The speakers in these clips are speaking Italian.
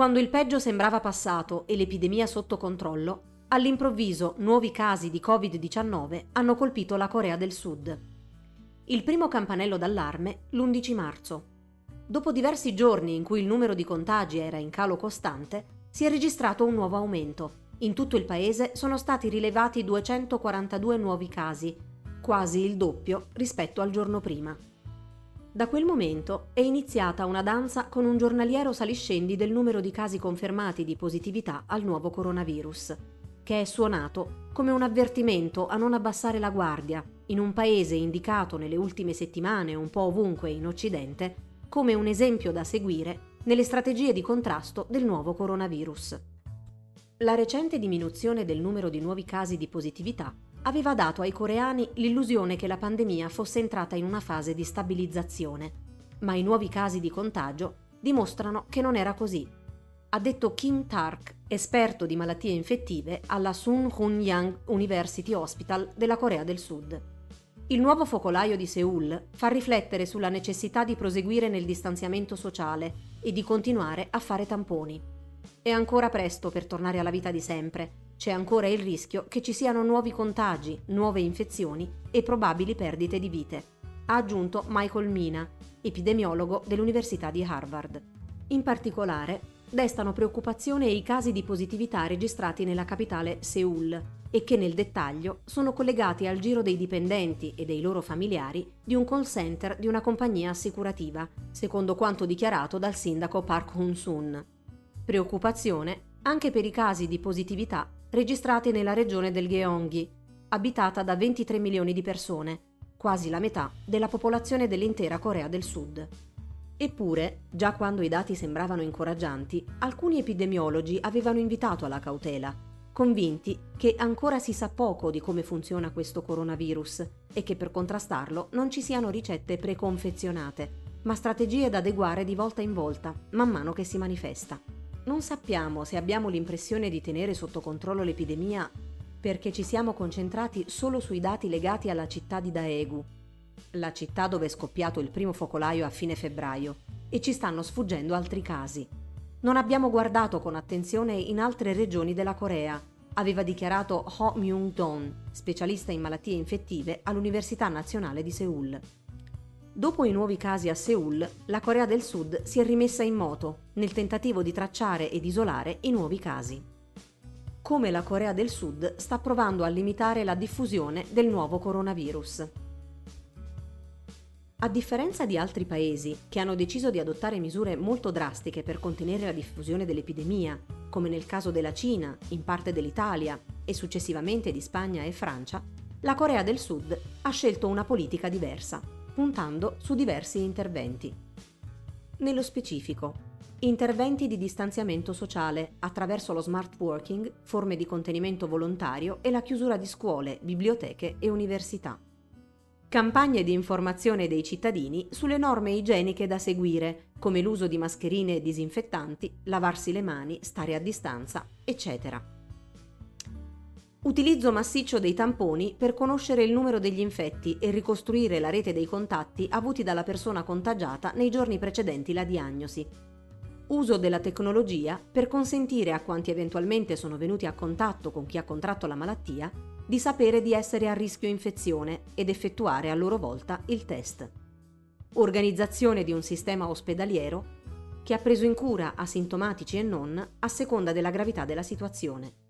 Quando il peggio sembrava passato e l'epidemia sotto controllo, all'improvviso nuovi casi di Covid-19 hanno colpito la Corea del Sud. Il primo campanello d'allarme l'11 marzo. Dopo diversi giorni in cui il numero di contagi era in calo costante, si è registrato un nuovo aumento. In tutto il paese sono stati rilevati 242 nuovi casi, quasi il doppio rispetto al giorno prima. Da quel momento è iniziata una danza con un giornaliero saliscendi del numero di casi confermati di positività al nuovo coronavirus, che è suonato come un avvertimento a non abbassare la guardia in un paese indicato nelle ultime settimane un po' ovunque in Occidente come un esempio da seguire nelle strategie di contrasto del nuovo coronavirus. La recente diminuzione del numero di nuovi casi di positività aveva dato ai coreani l'illusione che la pandemia fosse entrata in una fase di stabilizzazione, ma i nuovi casi di contagio dimostrano che non era così. Ha detto Kim Tark, esperto di malattie infettive alla Sun Hun-yang University Hospital della Corea del Sud. Il nuovo focolaio di Seoul fa riflettere sulla necessità di proseguire nel distanziamento sociale e di continuare a fare tamponi. È ancora presto per tornare alla vita di sempre. C'è ancora il rischio che ci siano nuovi contagi, nuove infezioni e probabili perdite di vite, ha aggiunto Michael Mina, epidemiologo dell'Università di Harvard. In particolare, destano preoccupazione i casi di positività registrati nella capitale Seoul, e che nel dettaglio sono collegati al giro dei dipendenti e dei loro familiari di un call center di una compagnia assicurativa, secondo quanto dichiarato dal sindaco Park Hun-sun. Preoccupazione anche per i casi di positività registrati nella regione del Gyeonggi, abitata da 23 milioni di persone, quasi la metà della popolazione dell'intera Corea del Sud. Eppure, già quando i dati sembravano incoraggianti, alcuni epidemiologi avevano invitato alla cautela convinti che ancora si sa poco di come funziona questo coronavirus e che per contrastarlo non ci siano ricette preconfezionate, ma strategie da adeguare di volta in volta, man mano che si manifesta. Non sappiamo se abbiamo l'impressione di tenere sotto controllo l'epidemia perché ci siamo concentrati solo sui dati legati alla città di Daegu, la città dove è scoppiato il primo focolaio a fine febbraio, e ci stanno sfuggendo altri casi. Non abbiamo guardato con attenzione in altre regioni della Corea, aveva dichiarato Ho Myung-don, specialista in malattie infettive all'Università Nazionale di Seoul. Dopo i nuovi casi a Seoul, la Corea del Sud si è rimessa in moto nel tentativo di tracciare ed isolare i nuovi casi. Come la Corea del Sud sta provando a limitare la diffusione del nuovo coronavirus. A differenza di altri paesi che hanno deciso di adottare misure molto drastiche per contenere la diffusione dell'epidemia, come nel caso della Cina, in parte dell'Italia e successivamente di Spagna e Francia, la Corea del Sud ha scelto una politica diversa, puntando su diversi interventi. Nello specifico, interventi di distanziamento sociale attraverso lo smart working, forme di contenimento volontario e la chiusura di scuole, biblioteche e università campagne di informazione dei cittadini sulle norme igieniche da seguire, come l'uso di mascherine e disinfettanti, lavarsi le mani, stare a distanza, eccetera. Utilizzo massiccio dei tamponi per conoscere il numero degli infetti e ricostruire la rete dei contatti avuti dalla persona contagiata nei giorni precedenti la diagnosi. Uso della tecnologia per consentire a quanti eventualmente sono venuti a contatto con chi ha contratto la malattia di sapere di essere a rischio infezione ed effettuare a loro volta il test. Organizzazione di un sistema ospedaliero che ha preso in cura asintomatici e non a seconda della gravità della situazione.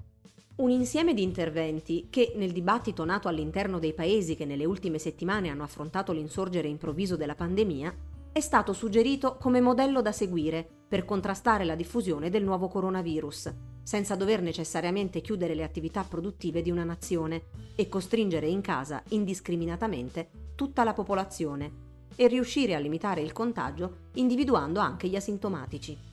Un insieme di interventi che, nel dibattito nato all'interno dei paesi che nelle ultime settimane hanno affrontato l'insorgere improvviso della pandemia, è stato suggerito come modello da seguire per contrastare la diffusione del nuovo coronavirus, senza dover necessariamente chiudere le attività produttive di una nazione e costringere in casa indiscriminatamente tutta la popolazione e riuscire a limitare il contagio individuando anche gli asintomatici.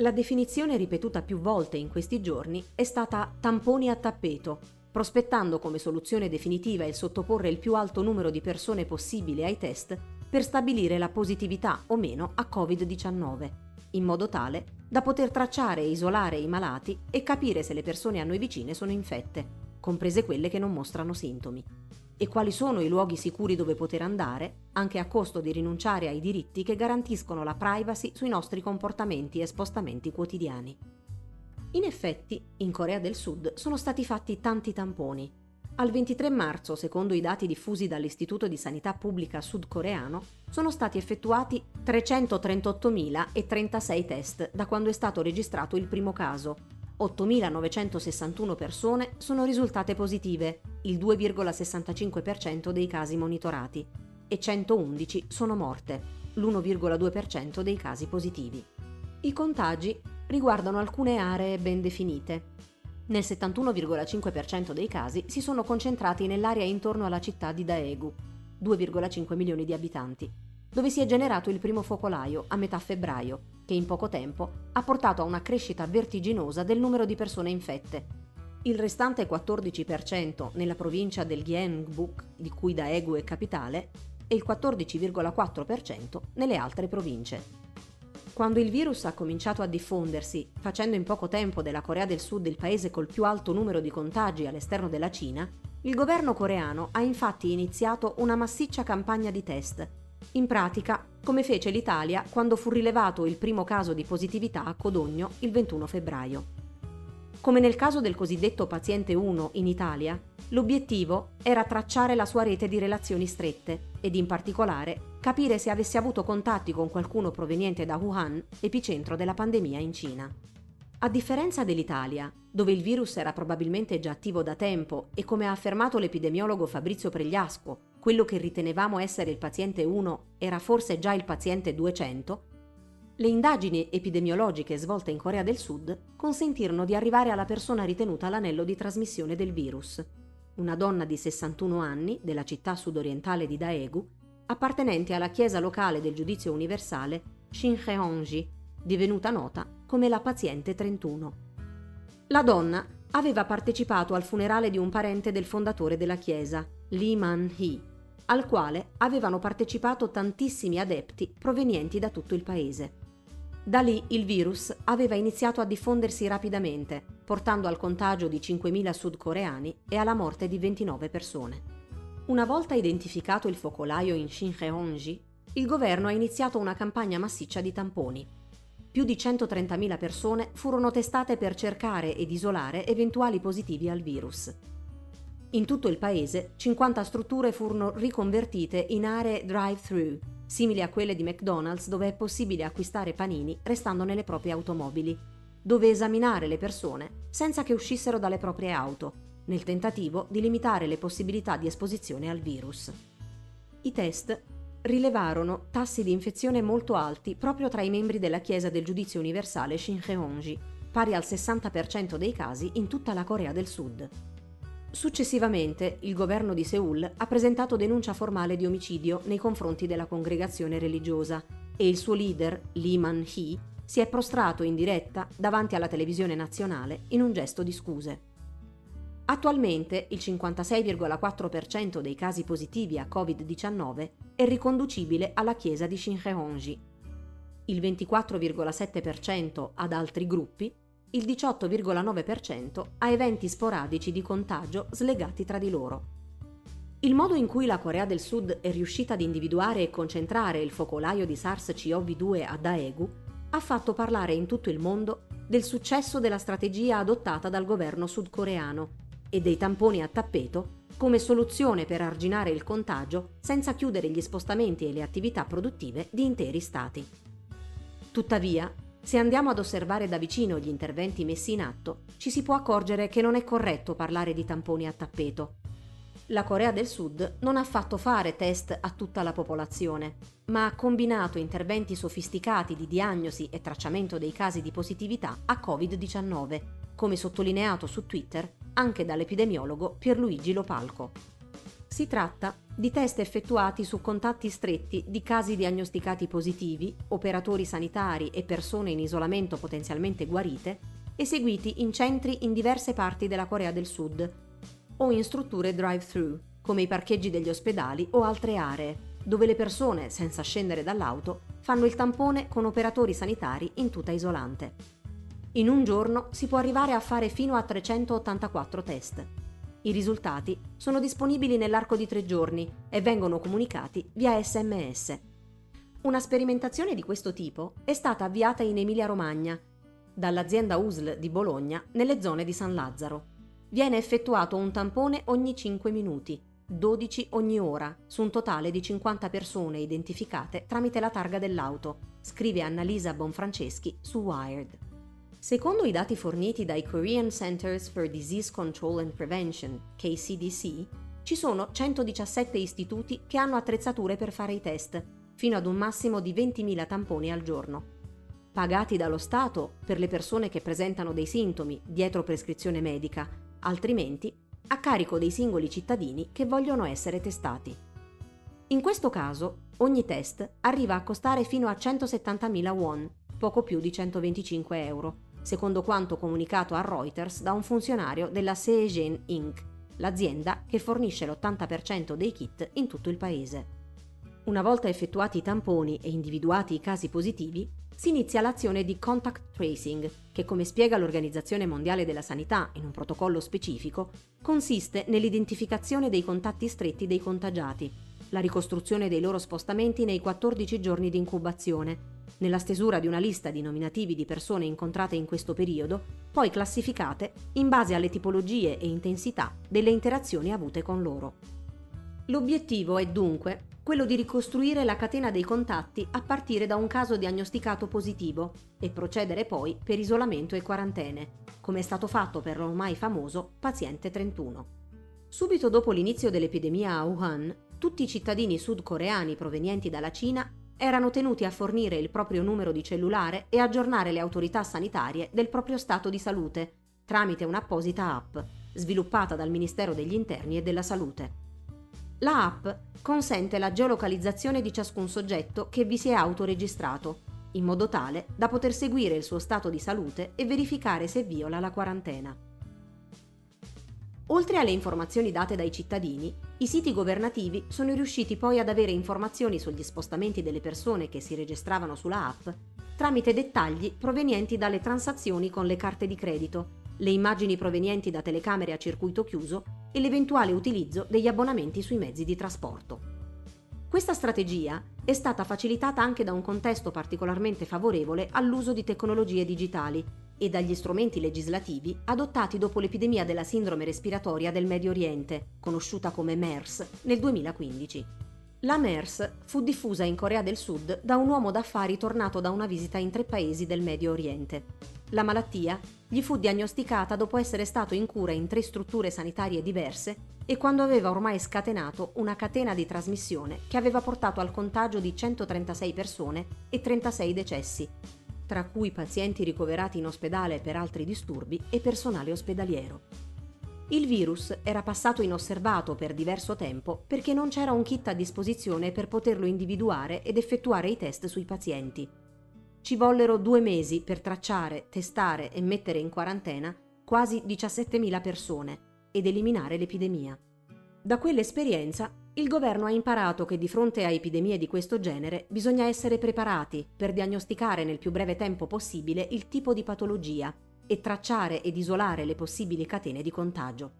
La definizione ripetuta più volte in questi giorni è stata tamponi a tappeto, prospettando come soluzione definitiva il sottoporre il più alto numero di persone possibile ai test per stabilire la positività o meno a Covid-19, in modo tale da poter tracciare e isolare i malati e capire se le persone a noi vicine sono infette, comprese quelle che non mostrano sintomi. E quali sono i luoghi sicuri dove poter andare, anche a costo di rinunciare ai diritti che garantiscono la privacy sui nostri comportamenti e spostamenti quotidiani. In effetti, in Corea del Sud sono stati fatti tanti tamponi. Al 23 marzo, secondo i dati diffusi dall'Istituto di Sanità Pubblica sudcoreano, sono stati effettuati 338.036 test da quando è stato registrato il primo caso. 8.961 persone sono risultate positive, il 2,65% dei casi monitorati, e 111 sono morte, l'1,2% dei casi positivi. I contagi riguardano alcune aree ben definite. Nel 71,5% dei casi si sono concentrati nell'area intorno alla città di Daegu, 2,5 milioni di abitanti, dove si è generato il primo focolaio a metà febbraio, che in poco tempo ha portato a una crescita vertiginosa del numero di persone infette. Il restante 14% nella provincia del Gyeongbuk, di cui Daegu è capitale, e il 14,4% nelle altre province. Quando il virus ha cominciato a diffondersi, facendo in poco tempo della Corea del Sud il paese col più alto numero di contagi all'esterno della Cina, il governo coreano ha infatti iniziato una massiccia campagna di test. In pratica, come fece l'Italia quando fu rilevato il primo caso di positività a Codogno il 21 febbraio. Come nel caso del cosiddetto paziente 1 in Italia, l'obiettivo era tracciare la sua rete di relazioni strette ed in particolare capire se avesse avuto contatti con qualcuno proveniente da Wuhan, epicentro della pandemia in Cina. A differenza dell'Italia, dove il virus era probabilmente già attivo da tempo e come ha affermato l'epidemiologo Fabrizio Pregliasco, quello che ritenevamo essere il paziente 1 era forse già il paziente 200, le indagini epidemiologiche svolte in Corea del Sud consentirono di arrivare alla persona ritenuta l'anello di trasmissione del virus, una donna di 61 anni della città sudorientale di Daegu, appartenente alla chiesa locale del giudizio universale Shincheonji, divenuta nota come la paziente 31. La donna aveva partecipato al funerale di un parente del fondatore della chiesa, Lee Man-hee, al quale avevano partecipato tantissimi adepti provenienti da tutto il paese. Da lì il virus aveva iniziato a diffondersi rapidamente, portando al contagio di 5.000 sudcoreani e alla morte di 29 persone. Una volta identificato il focolaio in Shincheonji, il governo ha iniziato una campagna massiccia di tamponi. Più di 130.000 persone furono testate per cercare ed isolare eventuali positivi al virus. In tutto il paese 50 strutture furono riconvertite in aree drive-thru, simili a quelle di McDonald's dove è possibile acquistare panini restando nelle proprie automobili, dove esaminare le persone senza che uscissero dalle proprie auto nel tentativo di limitare le possibilità di esposizione al virus. I test rilevarono tassi di infezione molto alti proprio tra i membri della Chiesa del Giudizio Universale Shincheonji, pari al 60% dei casi in tutta la Corea del Sud. Successivamente, il governo di Seoul ha presentato denuncia formale di omicidio nei confronti della congregazione religiosa e il suo leader, Lee Man-hee, si è prostrato in diretta davanti alla televisione nazionale in un gesto di scuse. Attualmente il 56,4% dei casi positivi a Covid-19 è riconducibile alla chiesa di Shincheonji, il 24,7% ad altri gruppi, il 18,9% a eventi sporadici di contagio slegati tra di loro. Il modo in cui la Corea del Sud è riuscita ad individuare e concentrare il focolaio di SARS-CoV-2 a Daegu ha fatto parlare in tutto il mondo del successo della strategia adottata dal governo sudcoreano e dei tamponi a tappeto come soluzione per arginare il contagio senza chiudere gli spostamenti e le attività produttive di interi stati. Tuttavia, se andiamo ad osservare da vicino gli interventi messi in atto, ci si può accorgere che non è corretto parlare di tamponi a tappeto. La Corea del Sud non ha fatto fare test a tutta la popolazione, ma ha combinato interventi sofisticati di diagnosi e tracciamento dei casi di positività a Covid-19, come sottolineato su Twitter anche dall'epidemiologo Pierluigi Lopalco. Si tratta di test effettuati su contatti stretti di casi diagnosticati positivi, operatori sanitari e persone in isolamento potenzialmente guarite, eseguiti in centri in diverse parti della Corea del Sud o in strutture drive-thru, come i parcheggi degli ospedali o altre aree, dove le persone, senza scendere dall'auto, fanno il tampone con operatori sanitari in tuta isolante. In un giorno si può arrivare a fare fino a 384 test. I risultati sono disponibili nell'arco di tre giorni e vengono comunicati via sms. Una sperimentazione di questo tipo è stata avviata in Emilia-Romagna dall'azienda USL di Bologna nelle zone di San Lazzaro. Viene effettuato un tampone ogni 5 minuti, 12 ogni ora, su un totale di 50 persone identificate tramite la targa dell'auto, scrive Annalisa Bonfranceschi su Wired. Secondo i dati forniti dai Korean Centers for Disease Control and Prevention, KCDC, ci sono 117 istituti che hanno attrezzature per fare i test, fino ad un massimo di 20.000 tamponi al giorno pagati dallo Stato per le persone che presentano dei sintomi dietro prescrizione medica, altrimenti a carico dei singoli cittadini che vogliono essere testati. In questo caso, ogni test arriva a costare fino a 170.000 won, poco più di 125 euro, secondo quanto comunicato a Reuters da un funzionario della Seegen Inc., l'azienda che fornisce l'80% dei kit in tutto il paese. Una volta effettuati i tamponi e individuati i casi positivi, si inizia l'azione di contact tracing, che come spiega l'Organizzazione Mondiale della Sanità in un protocollo specifico, consiste nell'identificazione dei contatti stretti dei contagiati, la ricostruzione dei loro spostamenti nei 14 giorni di incubazione, nella stesura di una lista di nominativi di persone incontrate in questo periodo, poi classificate in base alle tipologie e intensità delle interazioni avute con loro. L'obiettivo è dunque quello di ricostruire la catena dei contatti a partire da un caso diagnosticato positivo e procedere poi per isolamento e quarantene, come è stato fatto per l'ormai famoso paziente 31. Subito dopo l'inizio dell'epidemia a Wuhan, tutti i cittadini sudcoreani provenienti dalla Cina erano tenuti a fornire il proprio numero di cellulare e aggiornare le autorità sanitarie del proprio stato di salute tramite un'apposita app sviluppata dal Ministero degli Interni e della Salute. La app consente la geolocalizzazione di ciascun soggetto che vi si è autoregistrato, in modo tale da poter seguire il suo stato di salute e verificare se viola la quarantena. Oltre alle informazioni date dai cittadini, i siti governativi sono riusciti poi ad avere informazioni sugli spostamenti delle persone che si registravano sulla app tramite dettagli provenienti dalle transazioni con le carte di credito, le immagini provenienti da telecamere a circuito chiuso e l'eventuale utilizzo degli abbonamenti sui mezzi di trasporto. Questa strategia è stata facilitata anche da un contesto particolarmente favorevole all'uso di tecnologie digitali e dagli strumenti legislativi adottati dopo l'epidemia della sindrome respiratoria del Medio Oriente, conosciuta come MERS, nel 2015. La MERS fu diffusa in Corea del Sud da un uomo d'affari tornato da una visita in tre paesi del Medio Oriente. La malattia gli fu diagnosticata dopo essere stato in cura in tre strutture sanitarie diverse e quando aveva ormai scatenato una catena di trasmissione che aveva portato al contagio di 136 persone e 36 decessi, tra cui pazienti ricoverati in ospedale per altri disturbi e personale ospedaliero. Il virus era passato inosservato per diverso tempo perché non c'era un kit a disposizione per poterlo individuare ed effettuare i test sui pazienti ci vollero due mesi per tracciare, testare e mettere in quarantena quasi 17.000 persone ed eliminare l'epidemia. Da quell'esperienza il governo ha imparato che di fronte a epidemie di questo genere bisogna essere preparati per diagnosticare nel più breve tempo possibile il tipo di patologia e tracciare ed isolare le possibili catene di contagio.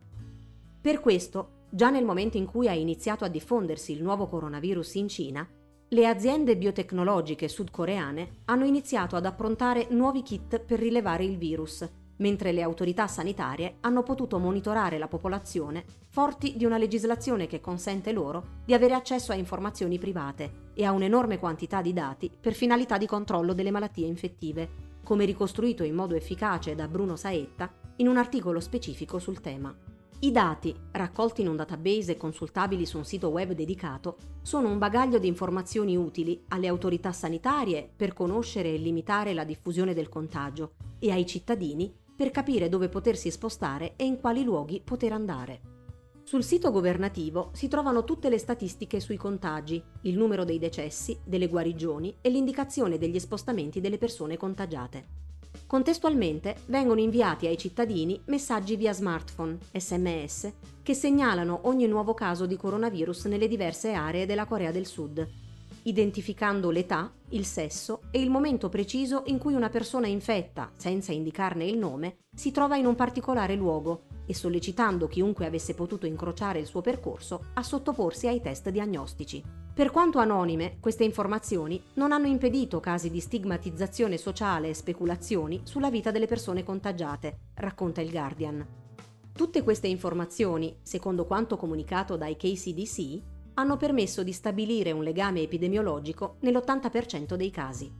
Per questo, già nel momento in cui ha iniziato a diffondersi il nuovo coronavirus in Cina, le aziende biotecnologiche sudcoreane hanno iniziato ad approntare nuovi kit per rilevare il virus, mentre le autorità sanitarie hanno potuto monitorare la popolazione forti di una legislazione che consente loro di avere accesso a informazioni private e a un'enorme quantità di dati per finalità di controllo delle malattie infettive, come ricostruito in modo efficace da Bruno Saetta in un articolo specifico sul tema. I dati, raccolti in un database e consultabili su un sito web dedicato, sono un bagaglio di informazioni utili alle autorità sanitarie per conoscere e limitare la diffusione del contagio e ai cittadini per capire dove potersi spostare e in quali luoghi poter andare. Sul sito governativo si trovano tutte le statistiche sui contagi, il numero dei decessi, delle guarigioni e l'indicazione degli spostamenti delle persone contagiate. Contestualmente vengono inviati ai cittadini messaggi via smartphone, sms, che segnalano ogni nuovo caso di coronavirus nelle diverse aree della Corea del Sud, identificando l'età, il sesso e il momento preciso in cui una persona infetta, senza indicarne il nome, si trova in un particolare luogo, e sollecitando chiunque avesse potuto incrociare il suo percorso a sottoporsi ai test diagnostici. Per quanto anonime, queste informazioni non hanno impedito casi di stigmatizzazione sociale e speculazioni sulla vita delle persone contagiate, racconta il Guardian. Tutte queste informazioni, secondo quanto comunicato dai KCDC, hanno permesso di stabilire un legame epidemiologico nell'80% dei casi.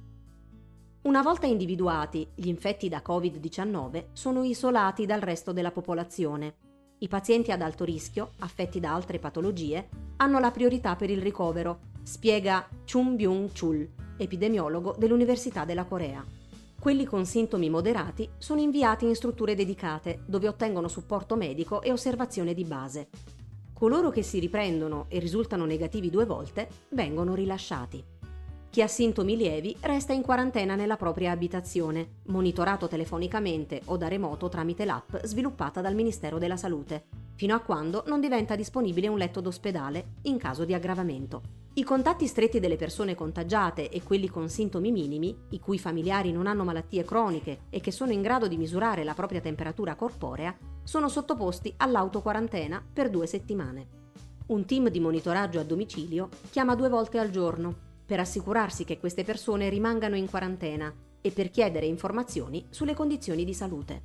Una volta individuati, gli infetti da Covid-19 sono isolati dal resto della popolazione. I pazienti ad alto rischio, affetti da altre patologie, hanno la priorità per il ricovero, spiega Chun Byung-chul, epidemiologo dell'Università della Corea. Quelli con sintomi moderati sono inviati in strutture dedicate dove ottengono supporto medico e osservazione di base. Coloro che si riprendono e risultano negativi due volte vengono rilasciati. Chi ha sintomi lievi resta in quarantena nella propria abitazione, monitorato telefonicamente o da remoto tramite l'app sviluppata dal Ministero della Salute, fino a quando non diventa disponibile un letto d'ospedale in caso di aggravamento. I contatti stretti delle persone contagiate e quelli con sintomi minimi, i cui familiari non hanno malattie croniche e che sono in grado di misurare la propria temperatura corporea, sono sottoposti all'autoquarantena per due settimane. Un team di monitoraggio a domicilio chiama due volte al giorno per assicurarsi che queste persone rimangano in quarantena e per chiedere informazioni sulle condizioni di salute.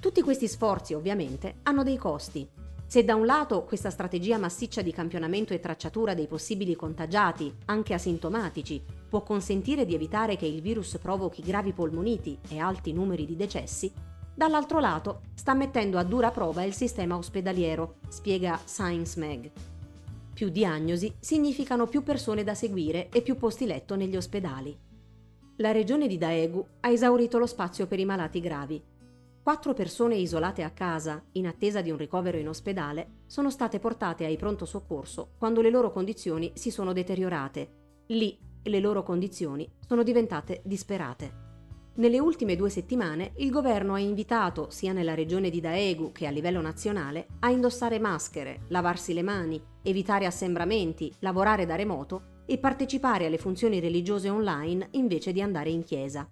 Tutti questi sforzi ovviamente hanno dei costi se da un lato questa strategia massiccia di campionamento e tracciatura dei possibili contagiati, anche asintomatici, può consentire di evitare che il virus provochi gravi polmoniti e alti numeri di decessi, dall'altro lato sta mettendo a dura prova il sistema ospedaliero, spiega Science Mag. Più diagnosi significano più persone da seguire e più posti letto negli ospedali. La regione di Daegu ha esaurito lo spazio per i malati gravi Quattro persone isolate a casa, in attesa di un ricovero in ospedale, sono state portate ai pronto soccorso quando le loro condizioni si sono deteriorate. Lì le loro condizioni sono diventate disperate. Nelle ultime due settimane il governo ha invitato, sia nella regione di Daegu che a livello nazionale, a indossare maschere, lavarsi le mani, evitare assembramenti, lavorare da remoto e partecipare alle funzioni religiose online invece di andare in chiesa.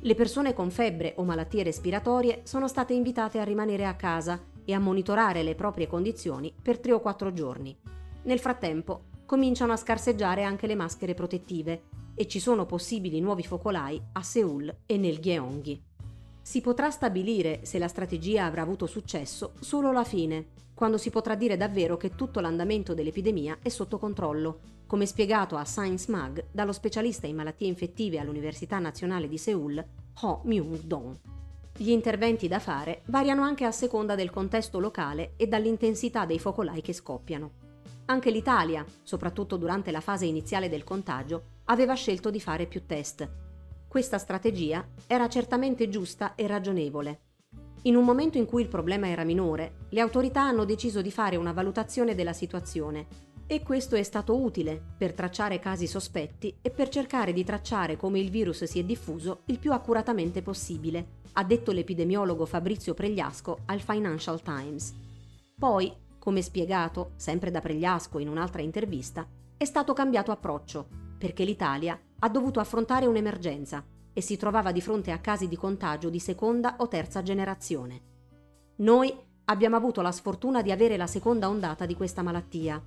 Le persone con febbre o malattie respiratorie sono state invitate a rimanere a casa e a monitorare le proprie condizioni per 3 o 4 giorni. Nel frattempo cominciano a scarseggiare anche le maschere protettive e ci sono possibili nuovi focolai a Seoul e nel Gyeonggi. Si potrà stabilire se la strategia avrà avuto successo solo alla fine, quando si potrà dire davvero che tutto l'andamento dell'epidemia è sotto controllo come spiegato a Science Mag dallo specialista in malattie infettive all'Università Nazionale di Seoul, Ho Myung-dong. Gli interventi da fare variano anche a seconda del contesto locale e dall'intensità dei focolai che scoppiano. Anche l'Italia, soprattutto durante la fase iniziale del contagio, aveva scelto di fare più test. Questa strategia era certamente giusta e ragionevole. In un momento in cui il problema era minore, le autorità hanno deciso di fare una valutazione della situazione e questo è stato utile per tracciare casi sospetti e per cercare di tracciare come il virus si è diffuso il più accuratamente possibile, ha detto l'epidemiologo Fabrizio Pregliasco al Financial Times. Poi, come spiegato, sempre da Pregliasco in un'altra intervista, è stato cambiato approccio, perché l'Italia ha dovuto affrontare un'emergenza e si trovava di fronte a casi di contagio di seconda o terza generazione. Noi abbiamo avuto la sfortuna di avere la seconda ondata di questa malattia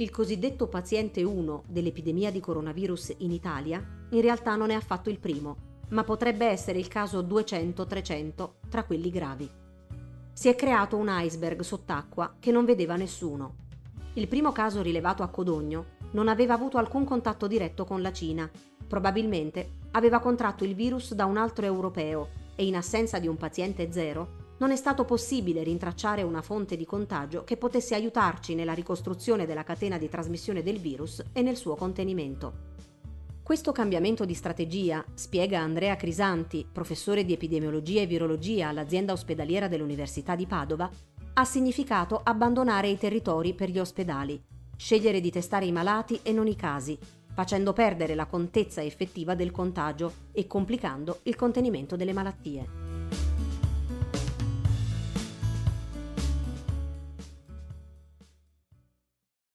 il cosiddetto paziente 1 dell'epidemia di coronavirus in Italia in realtà non è affatto il primo, ma potrebbe essere il caso 200-300 tra quelli gravi. Si è creato un iceberg sott'acqua che non vedeva nessuno. Il primo caso rilevato a Codogno non aveva avuto alcun contatto diretto con la Cina. Probabilmente aveva contratto il virus da un altro europeo e in assenza di un paziente zero non è stato possibile rintracciare una fonte di contagio che potesse aiutarci nella ricostruzione della catena di trasmissione del virus e nel suo contenimento. Questo cambiamento di strategia, spiega Andrea Crisanti, professore di epidemiologia e virologia all'azienda ospedaliera dell'Università di Padova, ha significato abbandonare i territori per gli ospedali, scegliere di testare i malati e non i casi, facendo perdere la contezza effettiva del contagio e complicando il contenimento delle malattie.